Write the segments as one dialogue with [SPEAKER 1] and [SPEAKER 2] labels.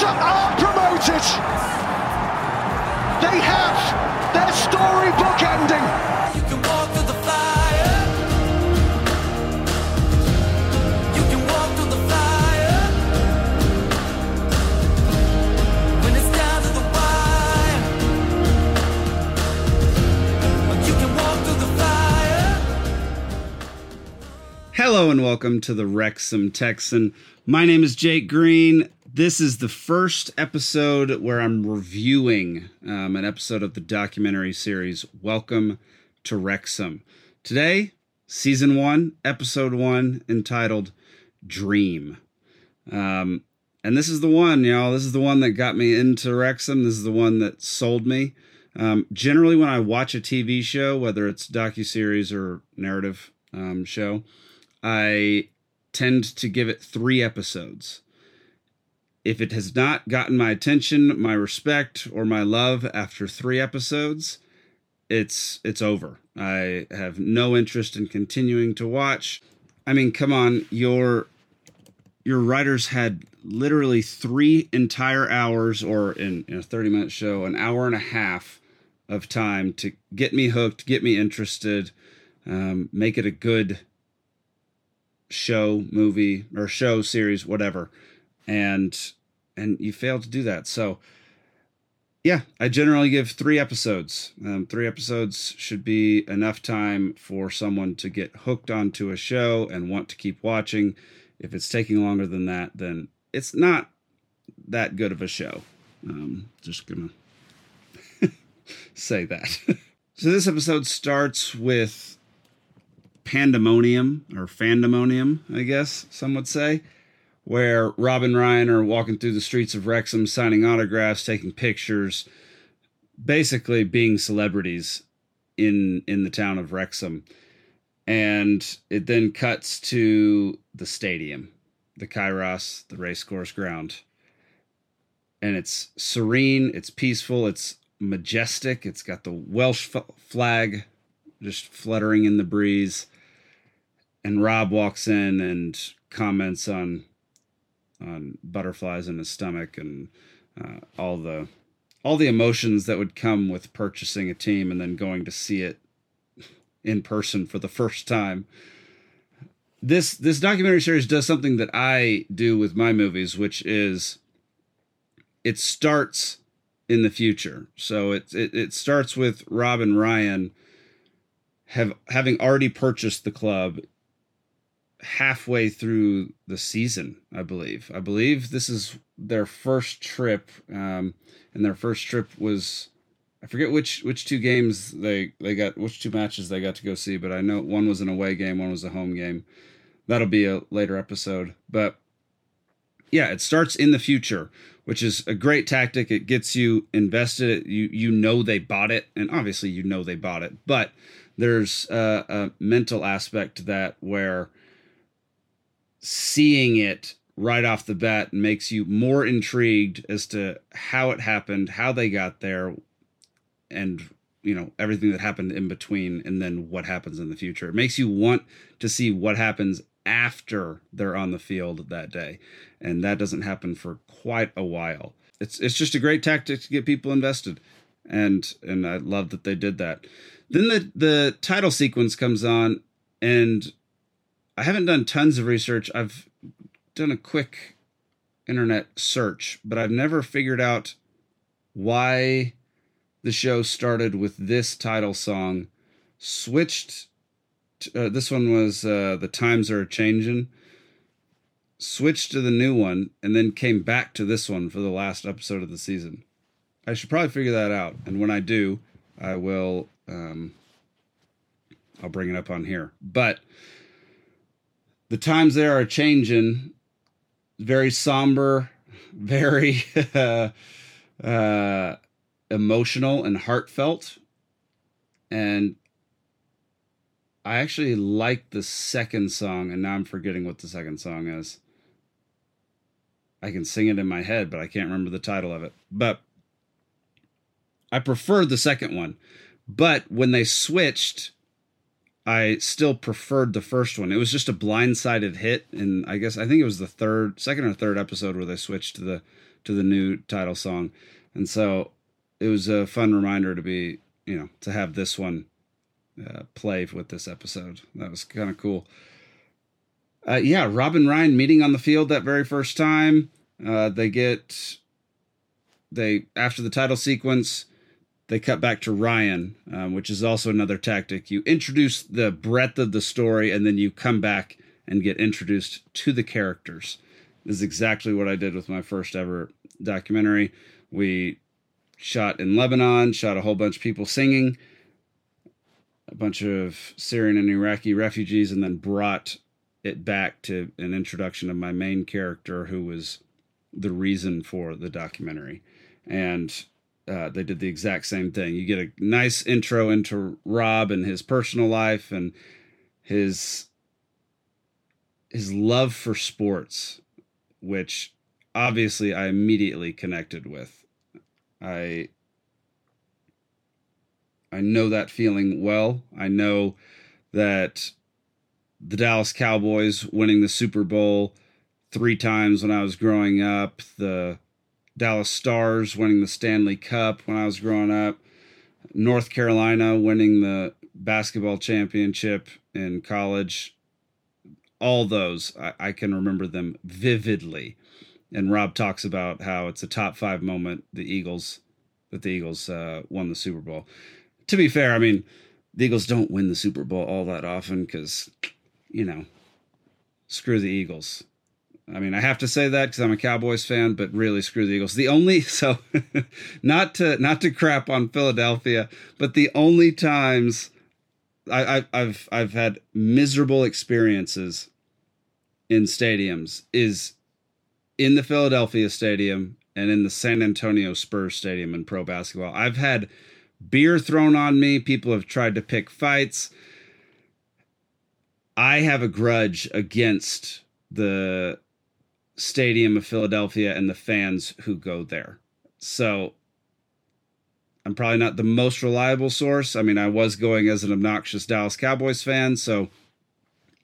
[SPEAKER 1] Wrexham are promoted. They have their storybook ending.
[SPEAKER 2] You can walk through the fire. You can walk through the fire. When it's down to the wire. You can walk through the fire.
[SPEAKER 3] Hello and welcome to the Wrexham Texan. My name is Jake Green. This is the first episode where I'm reviewing um, an episode of the documentary series Welcome to Wrexham. Today, season one, episode one, entitled Dream. Um, and this is the one, y'all. This is the one that got me into Wrexham. This is the one that sold me. Um, generally, when I watch a TV show, whether it's docu series or narrative um, show, I tend to give it three episodes. If it has not gotten my attention, my respect, or my love after three episodes, it's it's over. I have no interest in continuing to watch. I mean, come on, your your writers had literally three entire hours, or in, in a thirty minute show, an hour and a half of time to get me hooked, get me interested, um, make it a good show, movie, or show series, whatever, and and you failed to do that. So yeah, I generally give three episodes. Um, three episodes should be enough time for someone to get hooked onto a show and want to keep watching. If it's taking longer than that, then it's not that good of a show. Um, just gonna say that. so this episode starts with pandemonium or fandemonium, I guess some would say, where Rob and Ryan are walking through the streets of Wrexham, signing autographs, taking pictures, basically being celebrities in in the town of Wrexham. And it then cuts to the stadium, the Cae Ras, the racecourse ground. And it's serene, it's peaceful, it's majestic. It's got the Welsh f- flag just fluttering in the breeze. And Rob walks in and comments on on butterflies in his stomach and uh, all the all the emotions that would come with purchasing a team and then going to see it in person for the first time. This this documentary series does something that I do with my movies, which is it starts in the future. So it it, it starts with Rob and Ryan have having already purchased the club halfway through the season, I believe. I believe this is their first trip, um, and their first trip was I forget which which two games they they got which two matches they got to go see, but I know one was an away game, one was a home game. That'll be a later episode, but yeah, it starts in the future, which is a great tactic. It gets you invested. You you know they bought it, and obviously you know they bought it, but there's a, a mental aspect to that where seeing it right off the bat makes you more intrigued as to how it happened, how they got there, and you know everything that happened in between, and then what happens in the future. It makes you want to see what happens after they're on the field that day, and that doesn't happen for quite a while. It's it's just a great tactic to get people invested, and and I love that they did that. Then the the title sequence comes on, and I haven't done tons of research. I've done a quick internet search, but I've never figured out why the show started with this title song, switched. To, uh, this one was uh, "The Times Are Changing." Switched to the new one, and then came back to this one for the last episode of the season. I should probably figure that out, and when I do, I will. Um, I'll bring it up on here, but the times there are changing. Very somber very uh, uh, emotional and heartfelt. And i actually like the second song and now i'm forgetting what the second song is. I can sing it in my head but i can't remember the title of it. But i prefer the second one. But when they switched I still preferred the first one. It was just a blindsided hit, and I guess I think it was the third, second or third episode where they switched to the to the new title song, and so it was a fun reminder to be, you know, to have this one uh, play with this episode. That was kind of cool. Uh, yeah, Rob and Ryan meeting on the field that very first time. Uh, they get they after the title sequence they cut back to Ryan, um, which is also another tactic. You introduce the breadth of the story, and then you come back and get introduced to the characters. This is exactly what I did with my first ever documentary. We shot in Lebanon, shot a whole bunch of people singing, a bunch of Syrian and Iraqi refugees, and then brought it back to an introduction of my main character, who was the reason for the documentary. And uh, they did the exact same thing. You get a nice intro into Rob and his personal life and his his love for sports, which obviously I immediately connected with. I I know that feeling well. I know that the Dallas Cowboys winning the Super Bowl three times when I was growing up, the Dallas Stars winning the Stanley Cup when I was growing up, North Carolina winning the basketball championship in college. All those, I, I, can remember them vividly. And Rob talks about how it's a top five moment the Eagles that the Eagles uh, won the Super Bowl. To be fair, I mean, the Eagles don't win the Super Bowl all that often because, you know, screw the Eagles. I mean, I have to say that because I'm a Cowboys fan, but really screw the Eagles. The only so not to not to crap on Philadelphia, but the only times I, I have I've had miserable experiences in stadiums is in the Philadelphia stadium and in the San Antonio Spurs stadium in pro basketball. I've had beer thrown on me. People have tried to pick fights. I have a grudge against the stadium of Philadelphia and the fans who go there. So I'm probably not the most reliable source. I mean, I was going as an obnoxious Dallas Cowboys fan, so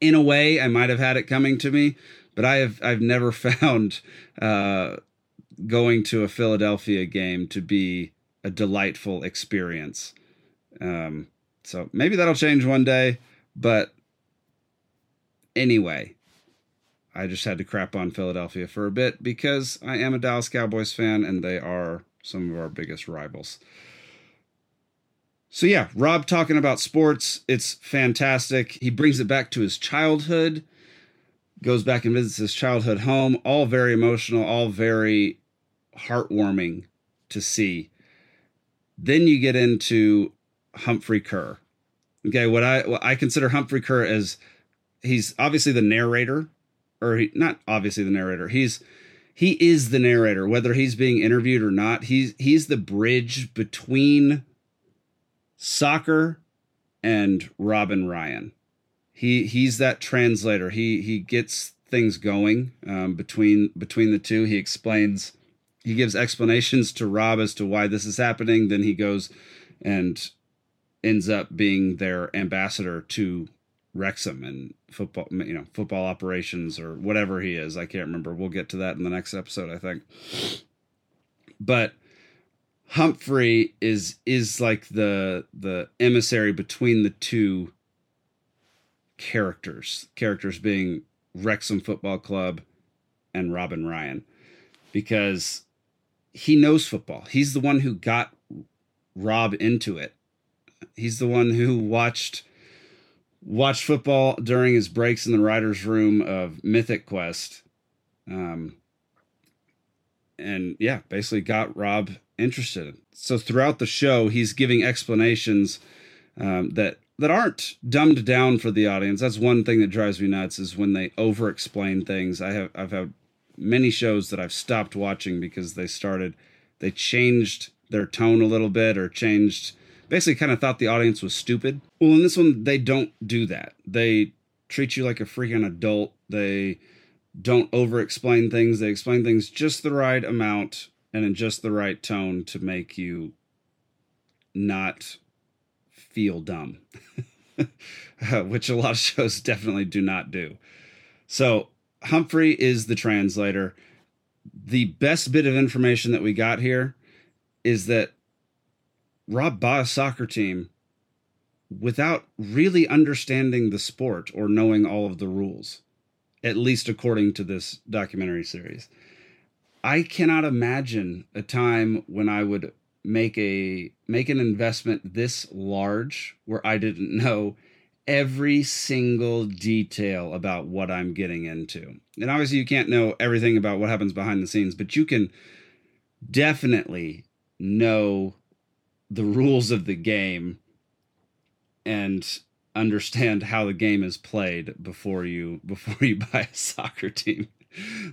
[SPEAKER 3] in a way, I might have had it coming to me, but I have I've never found uh, going to a Philadelphia game to be a delightful experience. Um, so maybe that'll change one day, but anyway, I just had to crap on Philadelphia for a bit because I am a Dallas Cowboys fan and they are some of our biggest rivals. So, yeah, Rob talking about sports, it's fantastic. He brings it back to his childhood, goes back and visits his childhood home, all very emotional, all very heartwarming to see. Then you get into Humphrey Kerr. Okay, what I what I consider Humphrey Kerr as he's obviously the narrator or he, not obviously the narrator. He's he is the narrator, whether he's being interviewed or not. He's he's the bridge between soccer and Rob and Ryan. He he's that translator. He he gets things going um, between between the two. He explains. He gives explanations to Rob as to why this is happening. Then he goes and ends up being their ambassador to Wrexham and football, you know, football operations or whatever he is. I can't remember. We'll get to that in the next episode, I think. But Humphrey is is like the the emissary between the two characters. Characters being Wrexham Football Club and Rob and Ryan, because he knows football. He's the one who got Rob into it. He's the one who watched watched football during his breaks in the writer's room of Mythic Quest. Um, and yeah, basically got Rob interested. So throughout the show, he's giving explanations um, that that aren't dumbed down for the audience. That's one thing that drives me nuts is when they over explain things. I have I've had many shows that I've stopped watching because they started they changed their tone a little bit or changed basically kind of thought the audience was stupid. Well, in this one, they don't do that. They treat you like a freaking adult. They don't over explain things. They explain things just the right amount and in just the right tone to make you not feel dumb. which a lot of shows definitely do not do. So Humphrey is the translator. The best bit of information that we got here is that Rob bought a soccer team without really understanding the sport or knowing all of the rules, at least according to this documentary series. I cannot imagine a time when I would make a make an investment this large where I didn't know every single detail about what I'm getting into. And obviously you can't know everything about what happens behind the scenes, but you can definitely know the rules of the game and understand how the game is played before you before you buy a soccer team.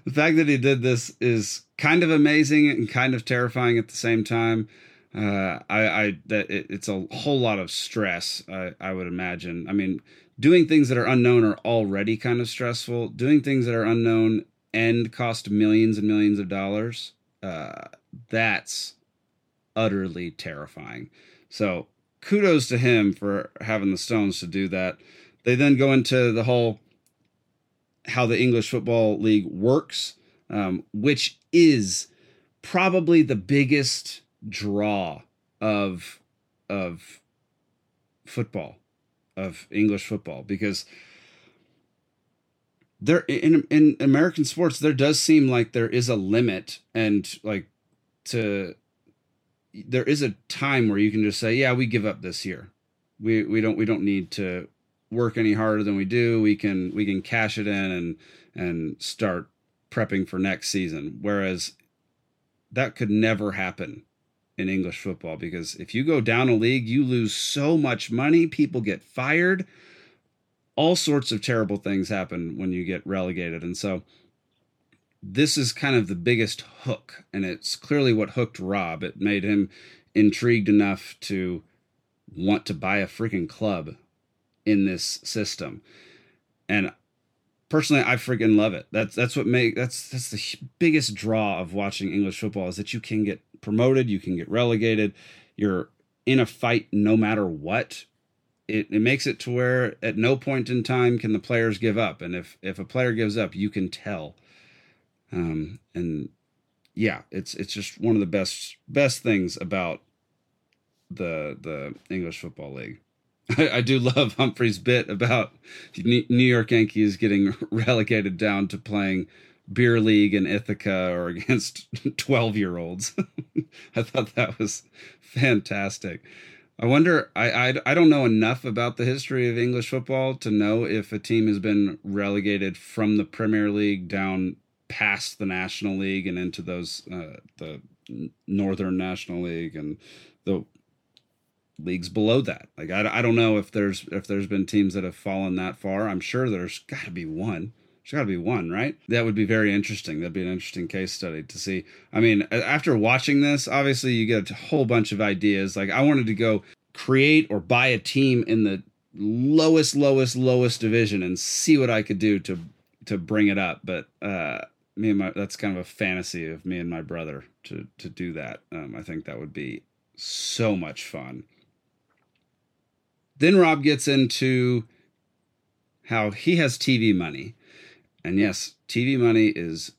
[SPEAKER 3] The fact that he did this is kind of amazing and kind of terrifying at the same time. Uh, I, I that it, it's a whole lot of stress. I, I would imagine. I mean, doing things that are unknown are already kind of stressful. Doing things that are unknown and cost millions and millions of dollars, uh, that's utterly terrifying. So kudos to him for having the stones to do that. They then go into the whole how the English Football League works, um, which is probably the biggest draw of of football, of English football, because there in in American sports there does seem like there is a limit and like to there is a time where you can just say, yeah, we give up this year. We we don't we don't need to work any harder than we do. We can we can cash it in and and start prepping for next season. Whereas that could never happen in English football because if you go down a league, you lose so much money, people get fired, all sorts of terrible things happen when you get relegated. And so this is kind of the biggest hook, and it's clearly what hooked Rob. It made him intrigued enough to want to buy a freaking club in this system. And personally, I freaking love it. That's that's what make that's that's the biggest draw of watching English football is that you can get promoted, you can get relegated, you're in a fight no matter what. It, it makes it to where at no point in time can the players give up, and if if a player gives up, you can tell um, and yeah, it's it's just one of the best best things about the the English Football League. I, I do love Humphrey's bit about New York Yankees getting relegated down to playing beer league in Ithaca or against 12 year olds. I thought that was fantastic. I wonder, I, I, I don't know enough about the history of English football to know if a team has been relegated from the Premier League down past the National League and into those uh, the Northern National League and the leagues below that. Like I, I don't know if there's if there's been teams that have fallen that far. I'm sure there's got to be one. There's got to be one, right? That would be very interesting. That'd be an interesting case study to see. I mean, after watching this, obviously you get a whole bunch of ideas. Like I wanted to go create or buy a team in the lowest, lowest, lowest division and see what I could do to to bring it up. But uh, me and my that's kind of a fantasy of me and my brother to to do that. Um, I think that would be so much fun. Then Rob gets into how he has TV money. And yes, TV money is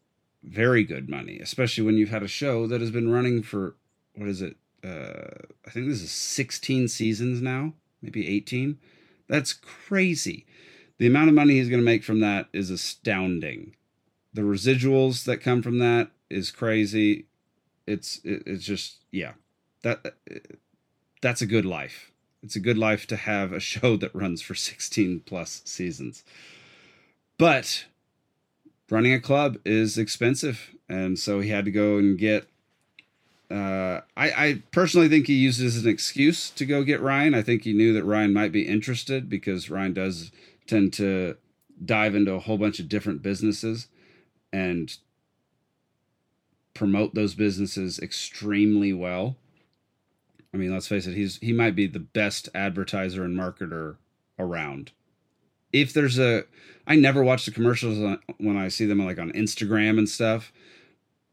[SPEAKER 3] very good money, especially when you've had a show that has been running for what is it? Uh, I think this is 16 seasons now, maybe 18. That's crazy. The amount of money he's going to make from that is astounding the residuals that come from that is crazy. It's it, it's just yeah, that that's a good life. It's a good life to have a show that runs for 16 plus seasons. But running a club is expensive, and so he had to go and get. Uh, I, I personally think he used it as an excuse to go get Ryan. I think he knew that Ryan might be interested because Ryan does tend to dive into a whole bunch of different businesses and promote those businesses extremely well. I mean, let's face it, he's he might be the best advertiser and marketer around. If there's a I never watch the commercials when I see them like on Instagram and stuff.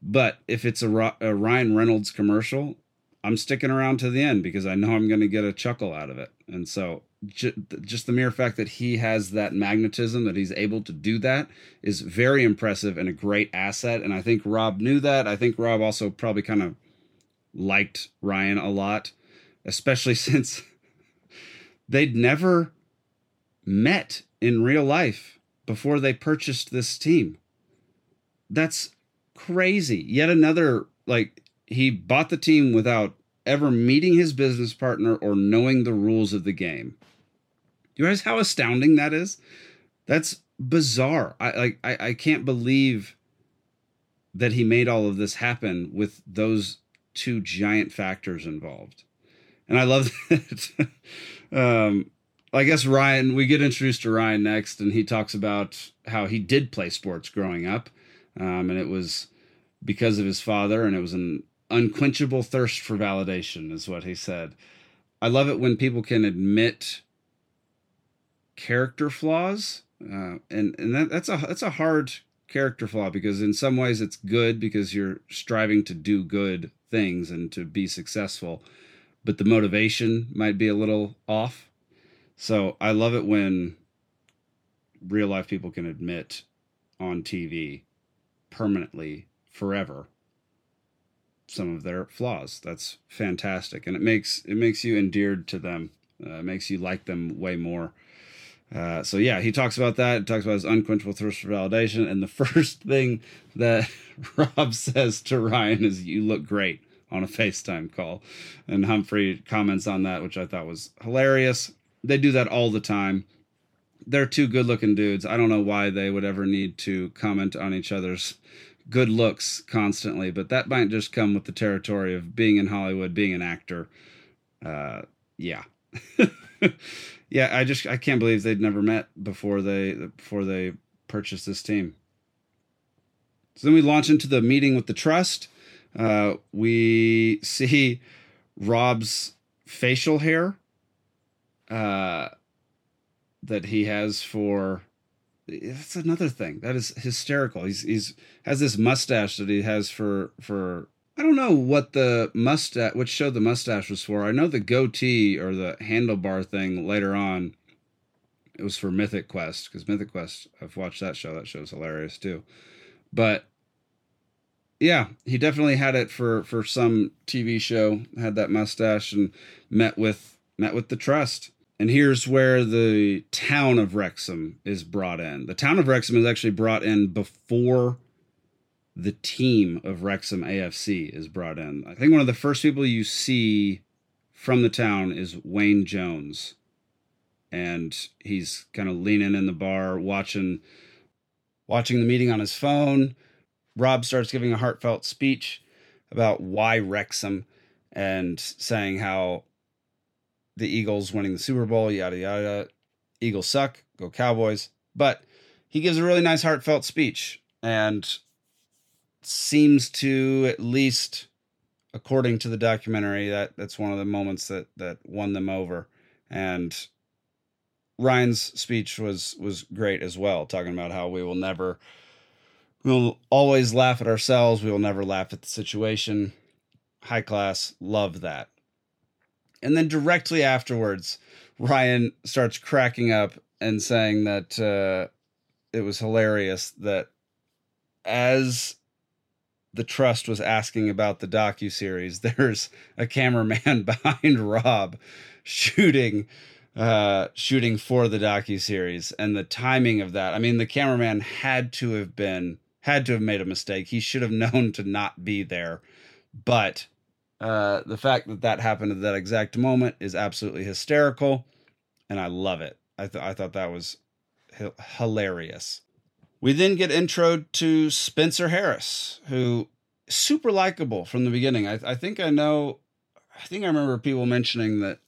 [SPEAKER 3] But if it's a, a Ryan Reynolds commercial, I'm sticking around to the end because I know I'm going to get a chuckle out of it. And so just the mere fact that he has that magnetism that he's able to do that is very impressive and a great asset. And i think rob knew that. I think rob also probably kind of liked ryan a lot especially since they'd never met in real life before they purchased this team. That's crazy. Yet another like he bought the team without ever meeting his business partner or knowing the rules of the game you realize how astounding that is? That's bizarre. I like I, I can't believe that he made all of this happen with those two giant factors involved. And I love that. um, I guess Ryan, we get introduced to Ryan next, and he talks about how he did play sports growing up. Um, and it was because of his father, and it was an unquenchable thirst for validation, is what he said. I love it when people can admit character flaws, uh, and and that, that's a that's a hard character flaw because in some ways it's good because you're striving to do good things and to be successful, but the motivation might be a little off. So I love it when real life people can admit on TV permanently forever some of their flaws. That's fantastic, and it makes it makes you endeared to them. Uh, makes you like them way more. Uh, so yeah, he talks about that. He talks about his unquenchable thirst for validation, and the first thing that Rob says to Ryan is, "You look great." On a FaceTime call, and Humphrey comments on that, which I thought was hilarious. They do that all the time. They're two good-looking dudes. I don't know why they would ever need to comment on each other's good looks constantly, but that might just come with the territory of being in Hollywood, being an actor. Uh, yeah. yeah, I just I can't believe they'd never met before they before they purchased this team. So then we launch into the meeting with the trust. Uh, we see Rob's facial hair uh, that he has for. That's another thing that is hysterical. He's he's has this mustache that he has for for I don't know what the mustache, which show the mustache was for. I know the goatee or the handlebar thing later on. It was for Mythic Quest because Mythic Quest. I've watched that show. That show's hilarious too. But yeah, he definitely had it for for some TV show. Had that mustache and met with met with the trust. And here's where the town of Wrexham is brought in. The town of Wrexham is actually brought in before the team of Wrexham AFC is brought in. I think one of the first people you see from the town is Wayne Jones. And he's kind of leaning in the bar watching watching the meeting on his phone. Rob starts giving a heartfelt speech about why Wrexham and saying how the Eagles winning the Super Bowl, yada yada. Eagles suck, go Cowboys. But he gives a really nice heartfelt speech and seems to at least according to the documentary that that's one of the moments that that won them over. And Ryan's speech was was great as well talking about how we will never we'll always laugh at ourselves. We will never laugh at the situation. High class love that and then directly afterwards Ryan starts cracking up and saying that uh, it was hilarious that as the trust was asking about the docu series. There's a cameraman behind Rob shooting uh shooting for the docu series and the timing of that. I mean, the cameraman had to have been had to have made a mistake. He should have known to not be there. But uh the fact that that happened at that exact moment is absolutely hysterical and I love it. I th- I thought that was h- hilarious. We then get intro to Spencer Harris, who super likable from the beginning. I, I think I know, I think I remember people mentioning that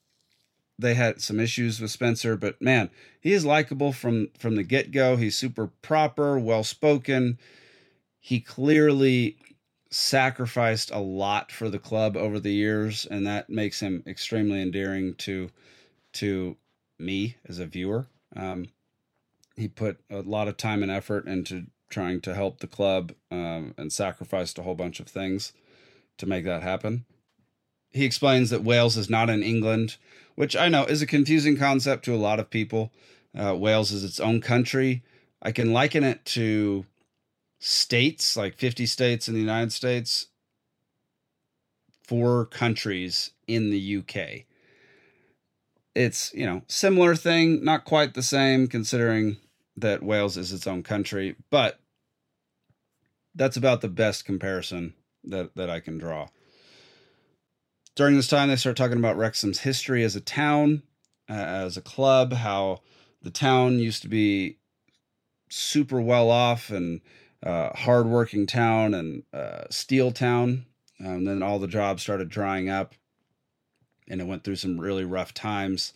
[SPEAKER 3] they had some issues with Spencer, but man, he is likable from from the get go. He's super proper, well spoken. He clearly sacrificed a lot for the club over the years, and that makes him extremely endearing to to me as a viewer. Um, he put a lot of time and effort into trying to help the club um, and sacrificed a whole bunch of things to make that happen. he explains that Wales is not in England, which I know is a confusing concept to a lot of people. Uh, Wales is its own country. I can liken it to states, like 50 states in the United States, four countries in the UK. It's, you know, similar thing, not quite the same considering that Wales is its own country, but that's about the best comparison that, that I can draw. During this time, they start talking about Wrexham's history as a town, uh, as a club, how the town used to be super well off and uh, hardworking town and uh, steel town. Um, then all the jobs started drying up, and it went through some really rough times.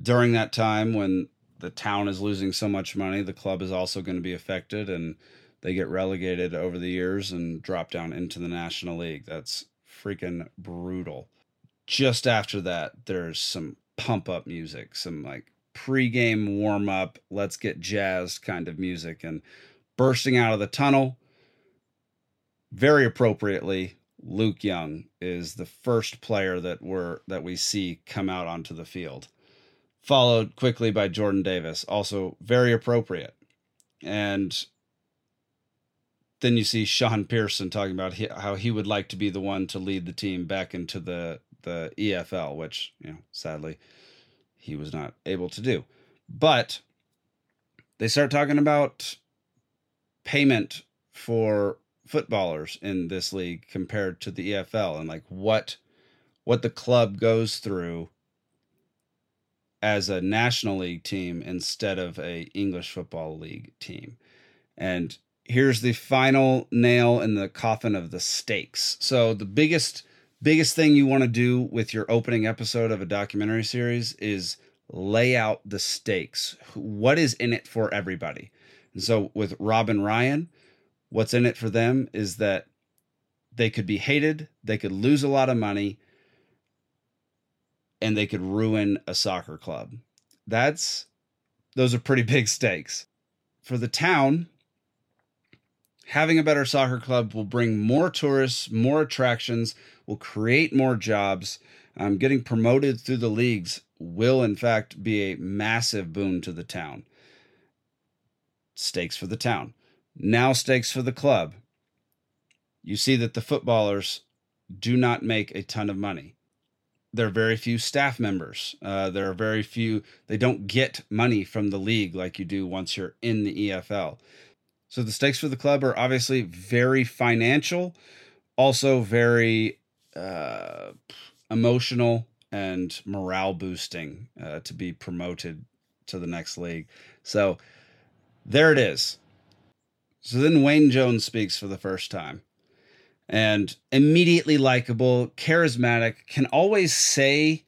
[SPEAKER 3] During that time, when the town is losing so much money, the club is also going to be affected, and they get relegated over the years and drop down into the National League. That's freaking brutal. Just after that, there's some pump up music, some like pre-game warm up, let's get jazzed kind of music, and bursting out of the tunnel. Very appropriately, Luke Young is the first player that we're that we see come out onto the field, followed quickly by Jordan Davies, also very appropriate, and then you see Shaun Pearson talking about how he would like to be the one to lead the team back into the the EFL, which you know sadly he was not able to do. But they start talking about payment for footballers in this league compared to the EFL and like what what the club goes through as a national league team instead of a English football league team. And here's the final nail in the coffin of the stakes. So the biggest biggest thing you want to do with your opening episode of a documentary series is lay out the stakes. What is in it for everybody? And so with Rob and Ryan, what's in it for them is that they could be hated, they could lose a lot of money, and they could ruin a soccer club. That's those are pretty big stakes. For the town, having a better soccer club will bring more tourists, more attractions, will create more jobs. Um, getting promoted through the leagues will, in fact, be a massive boon to the town. Stakes for the town. Now, stakes for the club. You see that the footballers do not make a ton of money. There are very few staff members. Uh, there are very few, they don't get money from the league like you do once you're in the EFL. So the stakes for the club are obviously very financial, also very uh, emotional and morale boosting uh, to be promoted to the next league. So there it is. So then Wayne Jones speaks for the first time. And immediately likable, charismatic, can always say,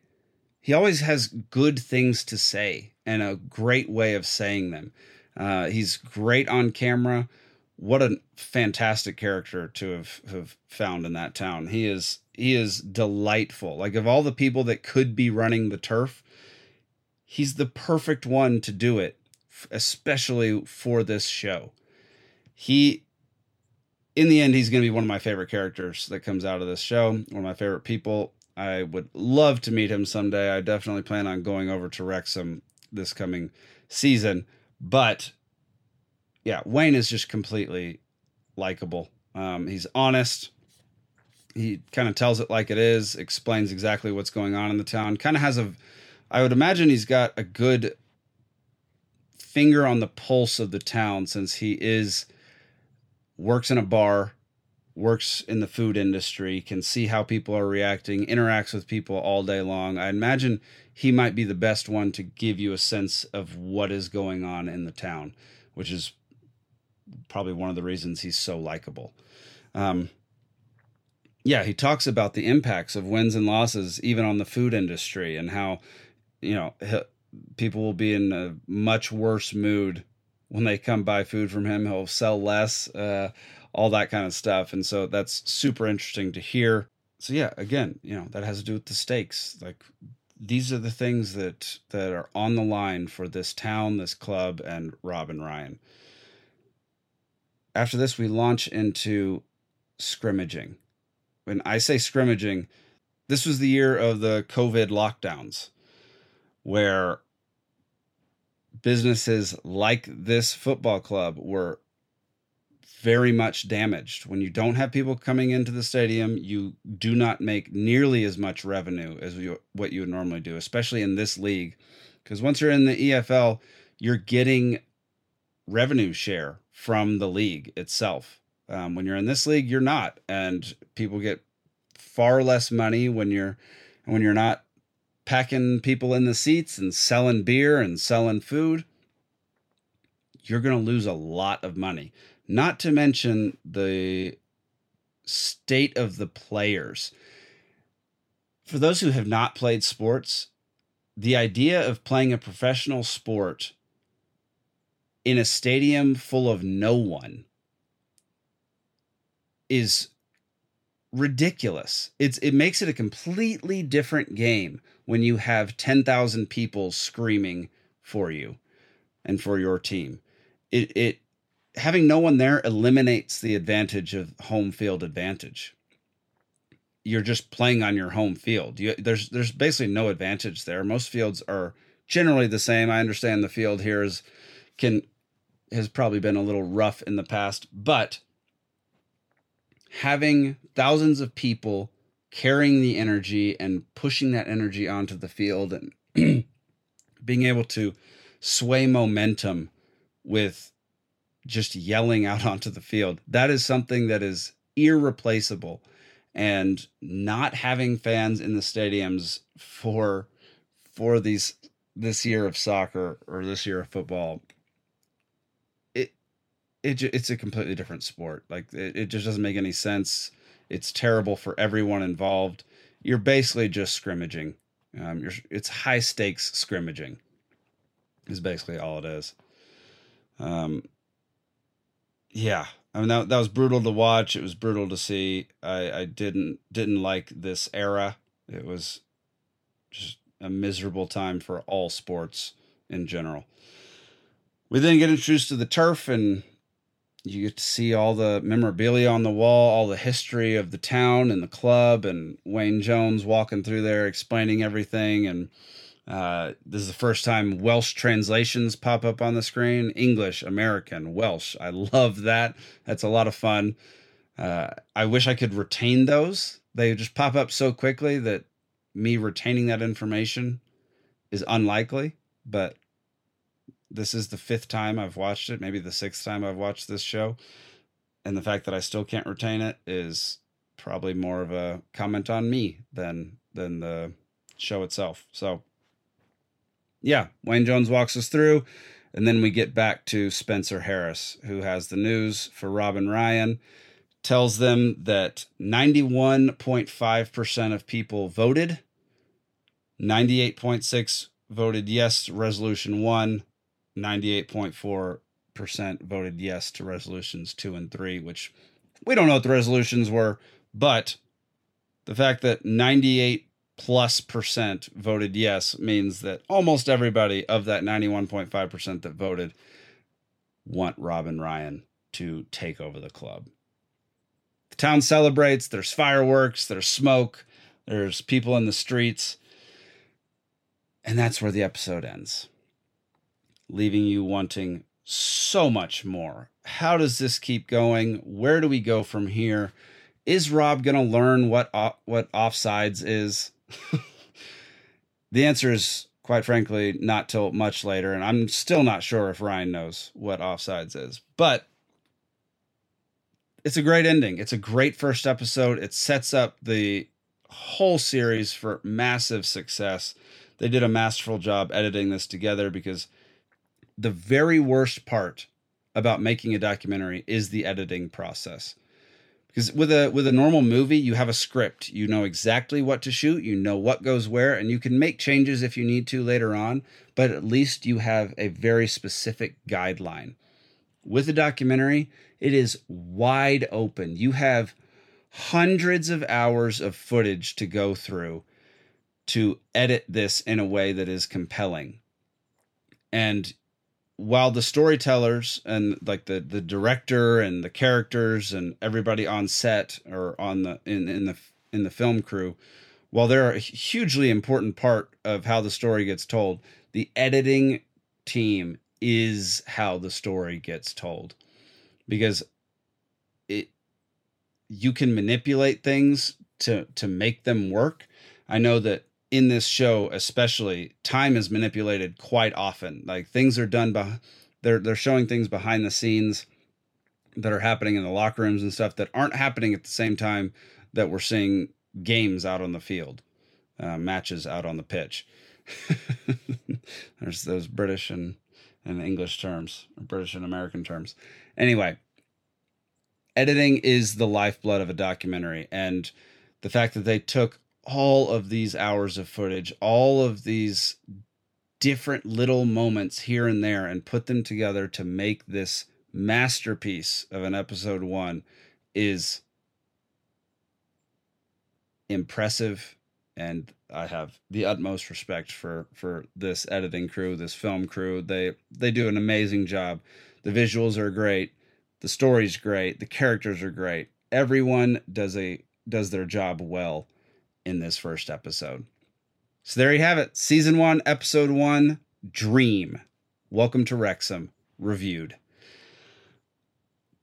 [SPEAKER 3] he always has good things to say and a great way of saying them. Uh, he's great on camera. What a fantastic character to have, have found in that town. He is he is delightful. Like of all the people that could be running the turf, he's the perfect one to do it, especially for this show. He in the end he's going to be one of my favorite characters that comes out of this show, one of my favorite people. I would love to meet him someday. I definitely plan on going over to Wrexham this coming season. But yeah, Wayne is just completely likable. Um, he's honest. He kind of tells it like it is, explains exactly what's going on in the town. Kind of has a, I would imagine he's got a good finger on the pulse of the town since he is works in a bar, works in the food industry, can see how people are reacting, interacts with people all day long. I imagine he might be the best one to give you a sense of what is going on in the town, which is probably one of the reasons he's so likable. Um, yeah, he talks about the impacts of wins and losses, even on the food industry, and how, you know, people will be in a much worse mood when they come buy food from him. He'll sell less, uh, all that kind of stuff. And so that's super interesting to hear. So, yeah, again, you know, that has to do with the stakes. Like, these are the things that that are on the line for this town, this club, and Rob and Ryan. After this, we launch into scrimmaging. When I say scrimmaging, this was the year of the COVID lockdowns where businesses like this football club were very much damaged. When you don't have people coming into the stadium, you do not make nearly as much revenue as you, what you would normally do, especially in this league. Because once you're in the EFL, you're getting revenue share from the league itself. Um, when you're in this league, you're not, and people get far less money when you're when you're not packing people in the seats and selling beer and selling food. You're going to lose a lot of money. Not to mention the state of the players. For those who have not played sports, the idea of playing a professional sport in a stadium full of no one is ridiculous. It's it makes it a completely different game when you have 10,000 people screaming for you and for your team. It it having no one there eliminates the advantage of home field advantage. You're just playing on your home field. You, there's there's basically no advantage there. Most fields are generally the same. I understand the field here is can has probably been a little rough in the past, but having thousands of people carrying the energy and pushing that energy onto the field and being able to sway momentum with just yelling out onto the field. That is something that is irreplaceable. And not having fans in the stadiums for for these this year of soccer or this year of football it it's a completely different sport. Like it, it just doesn't make any sense. It's terrible for everyone involved. You're basically just scrimmaging. Um, you're it's high stakes scrimmaging. Is basically all it is. Um, yeah, I mean that that was brutal to watch. It was brutal to see. I I didn't didn't like this era. It was just a miserable time for all sports in general. We then get introduced to the turf and you get to see all the memorabilia on the wall, all the history of the town and the club, and Wayne Jones walking through there explaining everything. And uh, this is the first time Welsh translations pop up on the screen English, American, Welsh. I love that. That's a lot of fun. Uh, I wish I could retain those. They just pop up so quickly that me retaining that information is unlikely, but this is the fifth time I've watched it, maybe the sixth time I've watched this show. And the fact that I still can't retain it is probably more of a comment on me than than the show itself. So yeah, Wayne Jones walks us through, and then we get back to Spencer Harris, who has the news for Rob and Ryan, tells them that 91.5% of people voted, 98.6 voted yes, resolution 1, 98.4% voted yes to resolutions two and three, which we don't know what the resolutions were, but the fact that 98 plus percent voted yes means that almost everybody of that 91.5% that voted want Rob and Ryan to take over the club. The town celebrates, there's fireworks, there's smoke, there's people in the streets, and that's where the episode ends leaving you wanting so much more. How does this keep going? Where do we go from here? Is Rob going to learn what off, what offsides is? the answer is quite frankly not till much later and I'm still not sure if Ryan knows what offsides is. But it's a great ending. It's a great first episode. It sets up the whole series for massive success. They did a masterful job editing this together because the very worst part about making a documentary is the editing process. Because with a with a normal movie you have a script. You know exactly what to shoot you know what goes where and you can make changes if you need to later on but at least you have a very specific guideline. With a documentary it is wide open. You have hundreds of hours of footage to go through to edit this in a way that is compelling. And while the storytellers and like the the director and the characters and everybody on set or on the in in the in the film crew while they're a hugely important part of how the story gets told, the editing team is how the story gets told because it you can manipulate things to to make them work. I know that in this show especially time is manipulated quite often. Like things are done by they're they're showing things behind the scenes that are happening in the locker rooms and stuff that aren't happening at the same time that we're seeing games out on the field, uh, matches out on the pitch. There's those British and, and English terms, British and American terms. Anyway, editing is the lifeblood of a documentary. And the fact that they took all of these hours of footage, all of these different little moments here and there, and put them together to make this masterpiece of an episode one is impressive and I have the utmost respect for for this editing crew, this film crew. They they do an amazing job. The visuals are great, the story's great, the characters are great. Everyone does a does their job well in this first episode. So there you have it. Season 1, episode 1, Dream. Welcome to Wrexham reviewed.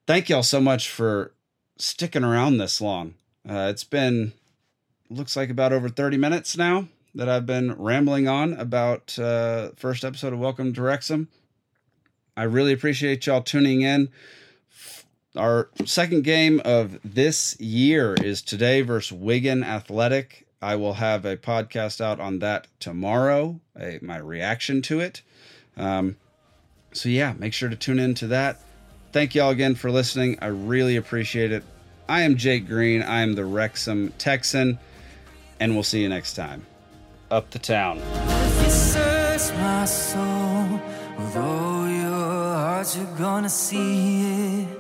[SPEAKER 3] Thank y'all so much for sticking around this long. Uh, it's been looks like about over 30 minutes now that I've been rambling on about uh, first episode of Welcome to Wrexham. I really appreciate y'all tuning in. Our second game of this year is today versus Wigan Athletic. I will have a podcast out on that tomorrow, a, my reaction to it. Um, so, yeah, make sure to tune in to that. Thank y'all again for listening. I really appreciate it. I am Jake Green. I am the Wrexham Texan and we'll see you next time. Up the town.
[SPEAKER 2] You're gonna see it.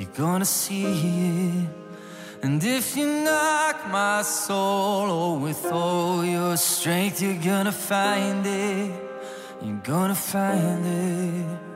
[SPEAKER 2] You're gonna see it. And if you knock my soul oh, with all your strength, you're gonna find it. You're gonna find it.